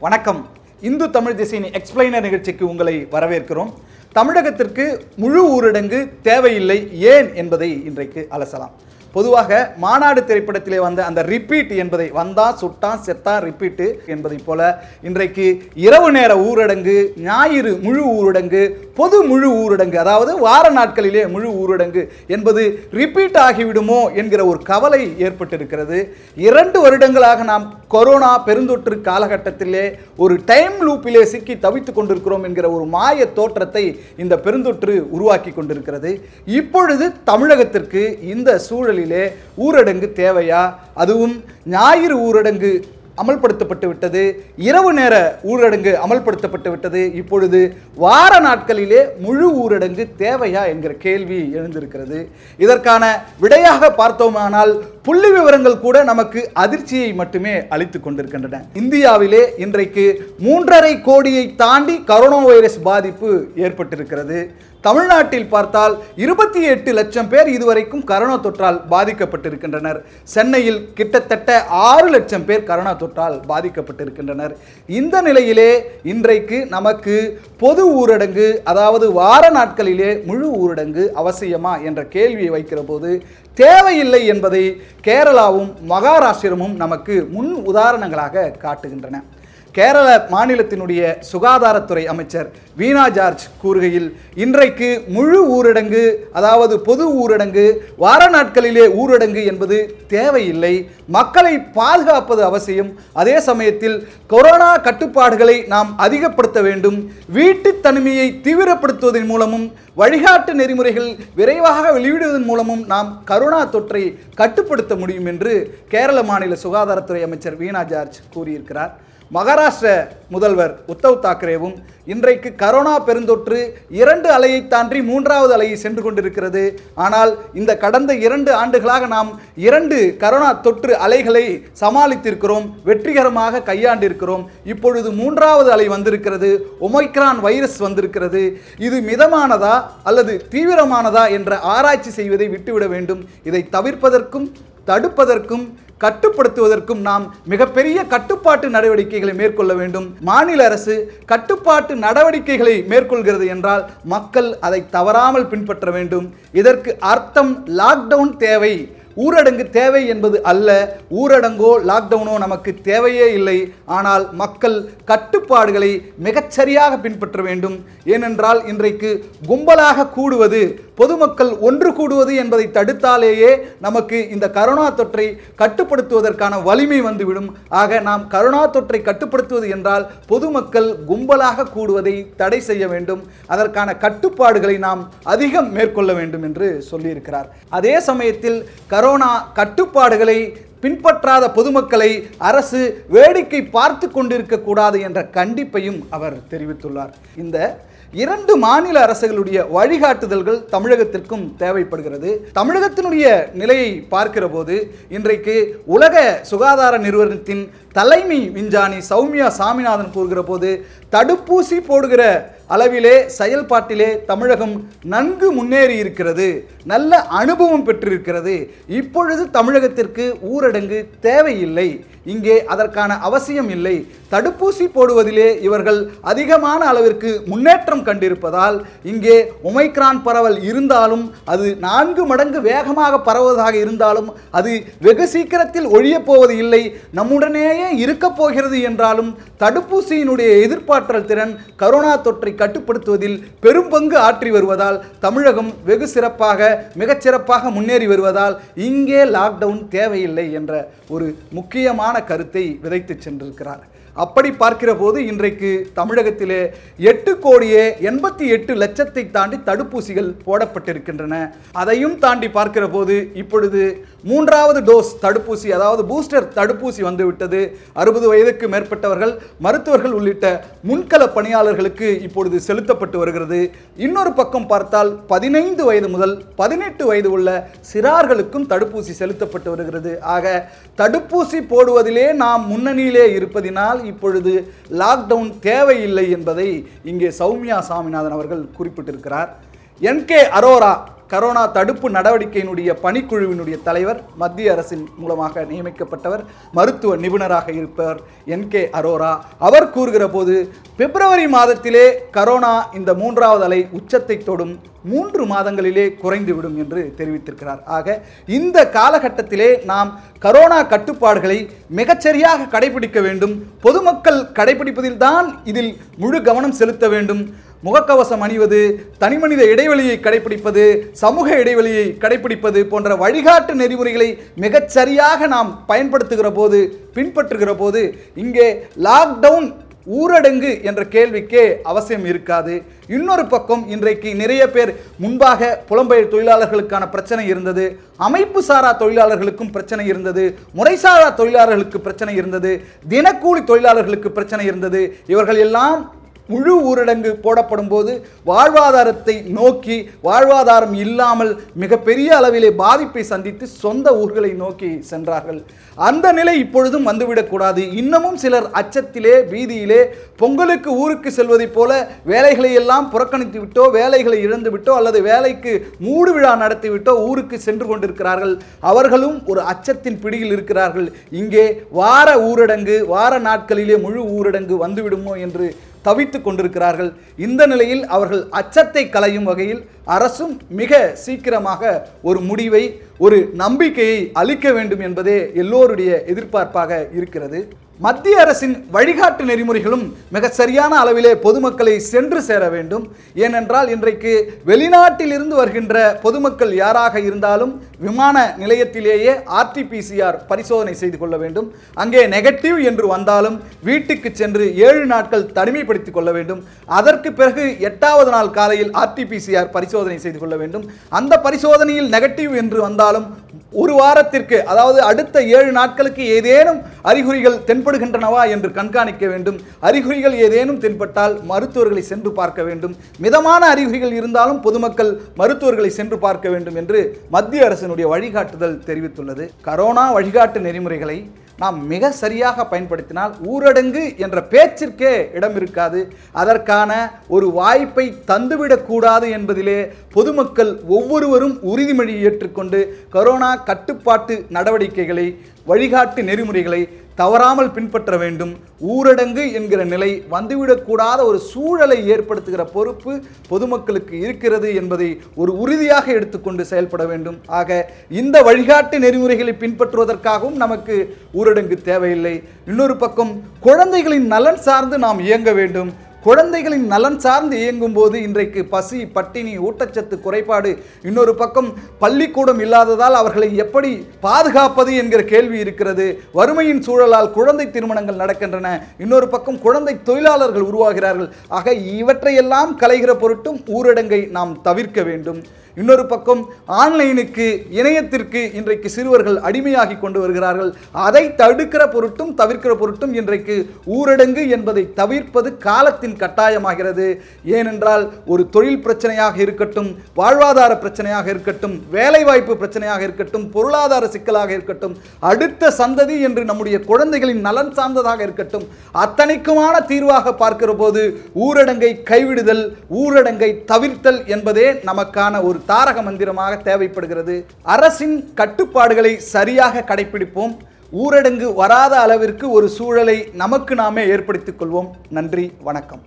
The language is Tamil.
வணக்கம். இந்து தமிழ் திசையின் எக்ஸ்பிளைனர் நிகழ்ச்சிக்கு உங்களை வரவேற்கிறோம். தமிழகத்திற்கு முழு ஊரடங்கு தேவையில்லை ஏன் என்பதை இன்றைக்கு அலசலாம். பொதுவாக மாநாடு திரைப்படத்திலே வந்த அந்த ரிப்பீட் என்பதை வந்தா சுட்டா செத்தா ரிப்பீட்டு என்பதை போல இன்றைக்கு இரவு நேர ஊரடங்கு ஞாயிறு முழு ஊரடங்கு பொது முழு ஊரடங்கு அதாவது வார நாட்களிலே முழு ஊரடங்கு என்பது ரிப்பீட் ஆகிவிடுமோ என்கிற ஒரு கவலை ஏற்பட்டிருக்கிறது. இரண்டு வருடங்களாக நாம் கொரோனா பெருந்தொற்று காலகட்டத்திலே ஒரு டைம் லூப்பிலே சிக்கி தவித்துக் கொண்டிருக்கிறோம் என்கிற ஒரு மாய தோற்றத்தை இந்த பெருந்தொற்று உருவாக்கி கொண்டிருக்கிறது. இப்பொழுது தமிழகத்திற்கு இந்த சூழலில் ஊரடங்கு தேவையா? அதுவும் ஞாயிறு ஊரடங்கு அமல்படுத்தப்பட்டு விட்டது. இரவு நேர ஊரடங்கு அமல்படுத்தப்பட்டு விட்டது. இப்பொழுது வார நாட்களிலே முழு ஊரடங்கு தேவையா என்கிற கேள்வி எழுந்திருக்கிறது. இதற்கான விடையாக பார்த்தோமானால் புள்ளி விவரங்கள் கூட நமக்கு அதிர்ச்சியை மட்டுமே அளித்து கொண்டிருக்கின்றன. இந்தியாவிலே இன்றைக்கு மூன்றரை கோடியை தாண்டி கரோனா வைரஸ் பாதிப்பு ஏற்பட்டிருக்கிறது. தமிழ்நாட்டில் பார்த்தால் இருபத்தி எட்டு லட்சம் பேர் இதுவரைக்கும் கரோனா தொற்றால் பாதிக்கப்பட்டிருக்கின்றனர். சென்னையில் கிட்டத்தட்ட ஆறு லட்சம் பேர் கரோனா தொற்றால் பாதிக்கப்பட்டிருக்கின்றனர். இந்த நிலையிலே இன்றைக்கு நமக்கு பொது ஊரடங்கு அதாவது வார நாட்களிலே முழு ஊரடங்கு அவசியமா என்ற கேள்வியை வைக்கிற போது தேவையில்லை என்பதை கேரளாவும் மகாராஷ்டிரமும் நமக்கு முன் உதாரணங்களாக காட்டுகின்றன. கேரள மாநிலத்தினுடைய சுகாதாரத்துறை அமைச்சர் வீணா ஜார்ஜ் கூறுகையில் இன்றைக்கு முழு ஊரடங்கு அதாவது பொது ஊரடங்கு வார நாட்களிலே ஊரடங்கு என்பது தேவையில்லை. மக்களை பாதுகாப்பது அவசியம். அதே சமயத்தில் கொரோனா கட்டுப்பாடுகளை நாம் அதிகப்படுத்த வேண்டும். வீட்டு தனிமையை தீவிரப்படுத்துவதன் மூலமும் வழிகாட்டு நெறிமுறைகள் விரைவாக வெளியிடுவதன் மூலமும் நாம் கரோனா தொற்றை கட்டுப்படுத்த முடியும் என்று கேரள மாநில சுகாதாரத்துறை அமைச்சர் வீணா ஜார்ஜ் கூறியிருக்கிறார். மகாராஷ்டிர முதல்வர் உத்தவ் தாக்கரேவும் இன்றைக்கு கரோனா பெருந்தொற்று இரண்டு அலையை தாண்டி மூன்றாவது அலையை சென்று கொண்டிருக்கிறது. ஆனால் இந்த கடந்த இரண்டு ஆண்டுகளாக நாம் இரண்டு கரோனா தொற்று அலைகளை சமாளித்திருக்கிறோம் வெற்றிகரமாக கையாண்டிருக்கிறோம். இப்பொழுது மூன்றாவது அலை வந்திருக்கிறது ஒமைக்ரான் வைரஸ் வந்திருக்கிறது. இது மிதமானதா அல்லது தீவிரமானதா என்ற ஆராய்ச்சி செய்வதை விட்டுவிட வேண்டும். இதை தவிர்ப்பதற்கும் தடுப்பதற்கும் கட்டுப்படுத்துவதற்கும் நாம் மிகப்பெரிய கட்டுப்பாட்டு நடவடிக்கைகளை மேற்கொள்ள வேண்டும். மாநில அரசு கட்டுப்பாட்டு நடவடிக்கைகளை மேற்கொள்கிறது என்றால் மக்கள் அதை தவறாமல் பின்பற்ற வேண்டும். இதற்கு அர்த்தம் லாக்டவுன் தேவை. ஊரடங்கு தேவை என்பது அல்ல. ஊரடங்கோ லாக்டவுனோ நமக்கு தேவையே இல்லை. ஆனால் மக்கள் கட்டுப்பாடுகளை மிகச்சரியாக பின்பற்ற வேண்டும். ஏனென்றால் இன்றைக்கு கும்பலாக கூடுவது பொதுமக்கள் ஒன்று கூடுவது என்பதை தடுத்தாலேயே நமக்கு இந்த கரோனா தொற்றை கட்டுப்படுத்துவதற்கான வலிமை வந்துவிடும். ஆக நாம் கரோனா தொற்றை கட்டுப்படுத்துவது என்றால் பொதுமக்கள் கும்பலாக கூடுவதை தடை செய்ய வேண்டும். அதற்கான கட்டுப்பாடுகளை நாம் அதிகம் மேற்கொள்ள வேண்டும் என்று சொல்லியிருக்கிறார். அதே சமயத்தில் கரோனா கட்டுப்பாடுகளை பின்பற்றாத பொதுமக்களை அரசு வேடிக்கை பார்த்து கொண்டிருக்க கூடாது என்ற கண்டிப்பையும் அவர் தெரிவித்துள்ளார். இந்த இரண்டு மாநில அரசுகளுடைய வழிகாட்டுதல்கள் தமிழகத்திற்கும் தேவைப்படுகிறது. தமிழகத்தினுடைய நிலையை பார்க்கிற போது இன்றைக்கு உலக சுகாதார நிறுவனத்தின் தலைமை விஞ்ஞானி சௌமியா சாமிநாதன் கூறுகிற போது தடுப்பூசி போடுகிற அளவிலே செயல்பாட்டிலே தமிழகம் நன்கு முன்னேறி இருக்கிறது நல்ல அனுபவம் பெற்றிருக்கிறது. இப்பொழுது தமிழகத்திற்கு ஊரடங்கு தேவையில்லை. இங்கே அதற்கான அவசியம் இல்லை. தடுப்பூசி போடுவதிலே இவர்கள் அதிகமான அளவிற்கு முன்னேற்றம் கண்டிருப்பதால் இங்கே ஒமைக்ரான் பரவல் இருந்தாலும் அது நான்கு மடங்கு வேகமாக பரவுவதாக இருந்தாலும் அது வெகு சீக்கிரத்தில் ஒழியப் போவது இல்லை. நம்முடனேயே இருக்கப் போகிறது என்றாலும் தடுப்பூசியினுடைய எதிர்ப்பாற்றல் திறன் கரோனா தொற்றை கட்டுப்படுத்துவதில் பெரும் பங்கு ஆற்றி வருவதால் தமிழகம் வெகு சிறப்பாக மிகச்சிறப்பாக முன்னேறி வருவதால் இங்கே லாக்டவுன் தேவையில்லை என்ற ஒரு முக்கியமான கருத்தை விதைத்து சென்றிருக்கிறார். அப்படி பார்க்கிற போது இன்றைக்கு தமிழகத்திலே எட்டு கோடியே எண்பத்தி எட்டு லட்சத்தை தாண்டி தடுப்பூசிகள் போடப்பட்டிருக்கின்றன. அதையும் தாண்டி பார்க்கிற போது இப்பொழுது மூன்றாவது டோஸ் தடுப்பூசி அதாவது பூஸ்டர் தடுப்பூசி வந்துவிட்டது. அறுபது வயதுக்கு மேற்பட்டவர்கள் மருத்துவர்கள் உள்ளிட்ட முன்கள பணியாளர்களுக்கு இப்பொழுது செலுத்தப்பட்டு வருகிறது. இன்னொரு பக்கம் பார்த்தால் பதினைந்து வயது முதல் பதினெட்டு வயது உள்ள சிறார்களுக்கும் தடுப்பூசி செலுத்தப்பட்டு வருகிறது. ஆக தடுப்பூசி போடுவதிலே நாம் முன்னணியிலே இருப்பதினால் இப்பொழுது லாக்டவுன் தேவையில்லை என்பதை இங்கே சௌமியா சாமிநாதன் அவர்கள் குறிப்பிட்டிருக்கிறார். என் கே அரோரா கரோனா தடுப்பு நடவடிக்கையினுடைய பணிக்குழுவினுடைய தலைவர் மத்திய அரசின் மூலமாக நியமிக்கப்பட்டவர் மருத்துவ நிபுணராக இருப்பவர் என் கே அரோரா. அவர் கூறுகிற போது பிப்ரவரி மாதத்திலே கரோனா இந்த மூன்றாவது அலை உச்சத்தை தொடும் மூன்று மாதங்களிலே குறைந்துவிடும் என்று தெரிவித்திருக்கிறார். ஆக இந்த காலகட்டத்திலே நாம் கரோனா கட்டுப்பாடுகளை மிகச்சரியாக கடைபிடிக்க வேண்டும். பொதுமக்கள் கடைபிடிப்பதில்தான் இதில் முழு கவனம் செலுத்த வேண்டும். முகக்கவசம் அணிவது தனிமனித இடைவெளியை கடைபிடிப்பது சமூக இடைவெளியை கடைபிடிப்பது போன்ற வழிகாட்டு நெறிமுறைகளை மிகச்சரியாக நாம் பயன்படுத்துகிற போது பின்பற்றுகிற போது இங்கே லாக்டவுன் ஊரடங்கு என்ற கேள்விக்கே அவசியம் இருக்காது. இன்னொரு பக்கம் இன்றைக்கு நிறைய பேர் முன்பாக புலம்பெயர் தொழிலாளர்களுக்கான பிரச்சனை இருந்தது அமைப்பு சாரா தொழிலாளர்களுக்கும் பிரச்சனை இருந்தது முறைசாரா தொழிலாளர்களுக்கு பிரச்சனை இருந்தது தினக்கூலி தொழிலாளர்களுக்கு பிரச்சனை இருந்தது. இவர்கள் எல்லாம் முழு ஊரடங்கு போடப்படும் போது வாழ்வாதாரத்தை நோக்கி வாழ்வாதாரம் இல்லாமல் மிகப்பெரிய அளவிலே பாதிப்பை சந்தித்து சொந்த ஊர்களை நோக்கி சென்றார்கள். அந்த நிலை இப்பொழுதும் வந்துவிடக்கூடாது இன்னமும் சிலர் அச்சத்திலே பீதியிலே பொங்கலுக்கு ஊருக்கு செல்வதைப் போல வேலைகளை எல்லாம் புறக்கணித்து விட்டோ வேலைகளை இழந்து விட்டோ அல்லது வேலைக்கு மூடு விழா நடத்தி விட்டோ ஊருக்கு சென்று கொண்டிருக்கிறார்கள். அவர்களும் ஒரு அச்சத்தின் பிடியில் இருக்கிறார்கள். இங்கே வார ஊரடங்கு வார நாட்களிலே முழு ஊரடங்கு வந்துவிடுமோ என்று தவித்துக் கொண்டிருக்கிறார்கள். இந்த நிலையில் அவர்கள் அச்சத்தை களையும் வகையில் அரசும் மிக சீக்கிரமாக ஒரு முடிவை ஒரு நம்பிக்கையை அளிக்க வேண்டும் என்பதே எல்லோருடைய எதிர்பார்ப்பாக இருக்கிறது. மத்திய அரசின் வழிகாட்டு நெறிமுறைகளும் மிக சரியான அளவிலே பொதுமக்களை சென்று சேர வேண்டும். ஏனென்றால் இன்றைக்கு வெளிநாட்டில் இருந்து வருகின்ற பொதுமக்கள் யாராக இருந்தாலும் விமான நிலையத்திலேயே ஆர்டிபிசிஆர் பரிசோதனை செய்து கொள்ள வேண்டும். அங்கே நெகட்டிவ் என்று வந்தாலும் வீட்டுக்கு சென்று ஏழு நாட்கள் தனிமைப்படுத்திக் கொள்ள வேண்டும். அதற்கு பிறகு எட்டாவது நாள் காலையில் ஆர்டிபிசிஆர் பரிசோதனை பரிசோதனை செய்து கொள்ள வேண்டும். அந்த பரிசோதனையில் நெகட்டிவ் என்று வந்தாலும் ஒரு வாரத்திற்கு அதாவது அடுத்த ஏழு நாட்களுக்கு ஏதேனும் அறிகுறிகள் தென்படுகின்றனவா என்று கண்காணிக்க வேண்டும். அறிகுறிகள் ஏதேனும் தென்பட்டால் மருத்துவர்களை சென்று பார்க்க வேண்டும். மிதமான அறிகுறிகள் இருந்தாலும் பொதுமக்கள் மருத்துவர்களை சென்று பார்க்க வேண்டும் என்று மத்திய அரசினுடைய வழிகாட்டுதல் தெரிவித்துள்ளது. கரோனா வழிகாட்டு நெறிமுறைகளை நாம் மிக சரியாக பயன்படுத்தினால் ஊரடங்கு என்ற பேச்சிற்கே இடம் இருக்காது. அதற்கான ஒரு வாய்ப்பை தந்துவிடக்கூடாது என்பதிலே பொதுமக்கள் ஒவ்வொருவரும் உறுதிமொழி ஏற்றுக்கொண்டு கரோனா கட்டுப்பாட்டு நடவடிக்கைகளை வழிகாட்டு நெறிமுறைகளை தவறாமல் பின்பற்ற வேண்டும். ஊரடங்கு என்கிற நிலை வந்துவிடக்கூடாத ஒரு சூழலை ஏற்படுத்துகிற பொறுப்பு பொதுமக்களுக்கு இருக்கிறது என்பதை ஒரு உறுதியாக எடுத்துக்கொண்டு செயல்பட வேண்டும். ஆக இந்த வழிகாட்டு நெறிமுறைகளை பின்பற்றுவதற்காகவும் நமக்கு ஊரடங்கு தேவையில்லை. இன்னொரு பக்கம் குழந்தைகளின் நலன் சார்ந்து நாம் இயங்க வேண்டும். குழந்தைகளின் நலன் சார்ந்து இயங்கும் போது இன்றைக்கு பசி பட்டினி ஊட்டச்சத்து குறைபாடு இன்னொரு பக்கம் பள்ளிக்கூடம் இல்லாததால் அவர்களை எப்படி பாதுகாப்பது என்கிற கேள்வி இருக்கிறது. வறுமையின் சூழலால் குழந்தை திருமணங்கள் நடக்கின்றன. இன்னொரு பக்கம் குழந்தை தொழிலாளர்கள் உருவாகிறார்கள். ஆக இவற்றையெல்லாம் கலைகிற பொருட்டும் ஊரடங்கை நாம் தவிர்க்க வேண்டும். இன்னொரு பக்கம் ஆன்லைனுக்கு இணையத்திற்கு இன்றைக்கு சிறுவர்கள் அடிமையாகி கொண்டு வருகிறார்கள். அதை தடுக்கிற பொருட்டும் தவிர்க்கிற பொருட்டும் இன்றைக்கு ஊரடங்கு என்பதை தவிர்ப்பது காலத்தின் கட்டாயமாகிறது. ஏனென்றால் ஒரு தொழில் பிரச்சனையாக இருக்கட்டும் வாழ்வாதார பிரச்சனையாக இருக்கட்டும் வேலைவாய்ப்பு பிரச்சனையாக இருக்கட்டும் பொருளாதார சிக்கலாக இருக்கட்டும் அடுத்த சந்ததி என்று நம்முடைய குழந்தைகளின் நலன் சார்ந்ததாக இருக்கட்டும் அத்தனைக்குமான தீர்வாக பார்க்கிற போது ஊரடங்கை கைவிடுதல் ஊரடங்கை தவிர்த்தல் என்பதே நமக்கான ஒரு தாரக மந்திரமாக தேவைப்படுகிறது. அரசின் கட்டுப்பாடுகளை சரியாக கடைபிடிப்போம் ஊரடங்கு வராத அளவிற்கு ஒரு சூழலை நமக்கு நாமே ஏற்படுத்திக் கொள்வோம். நன்றி வணக்கம்.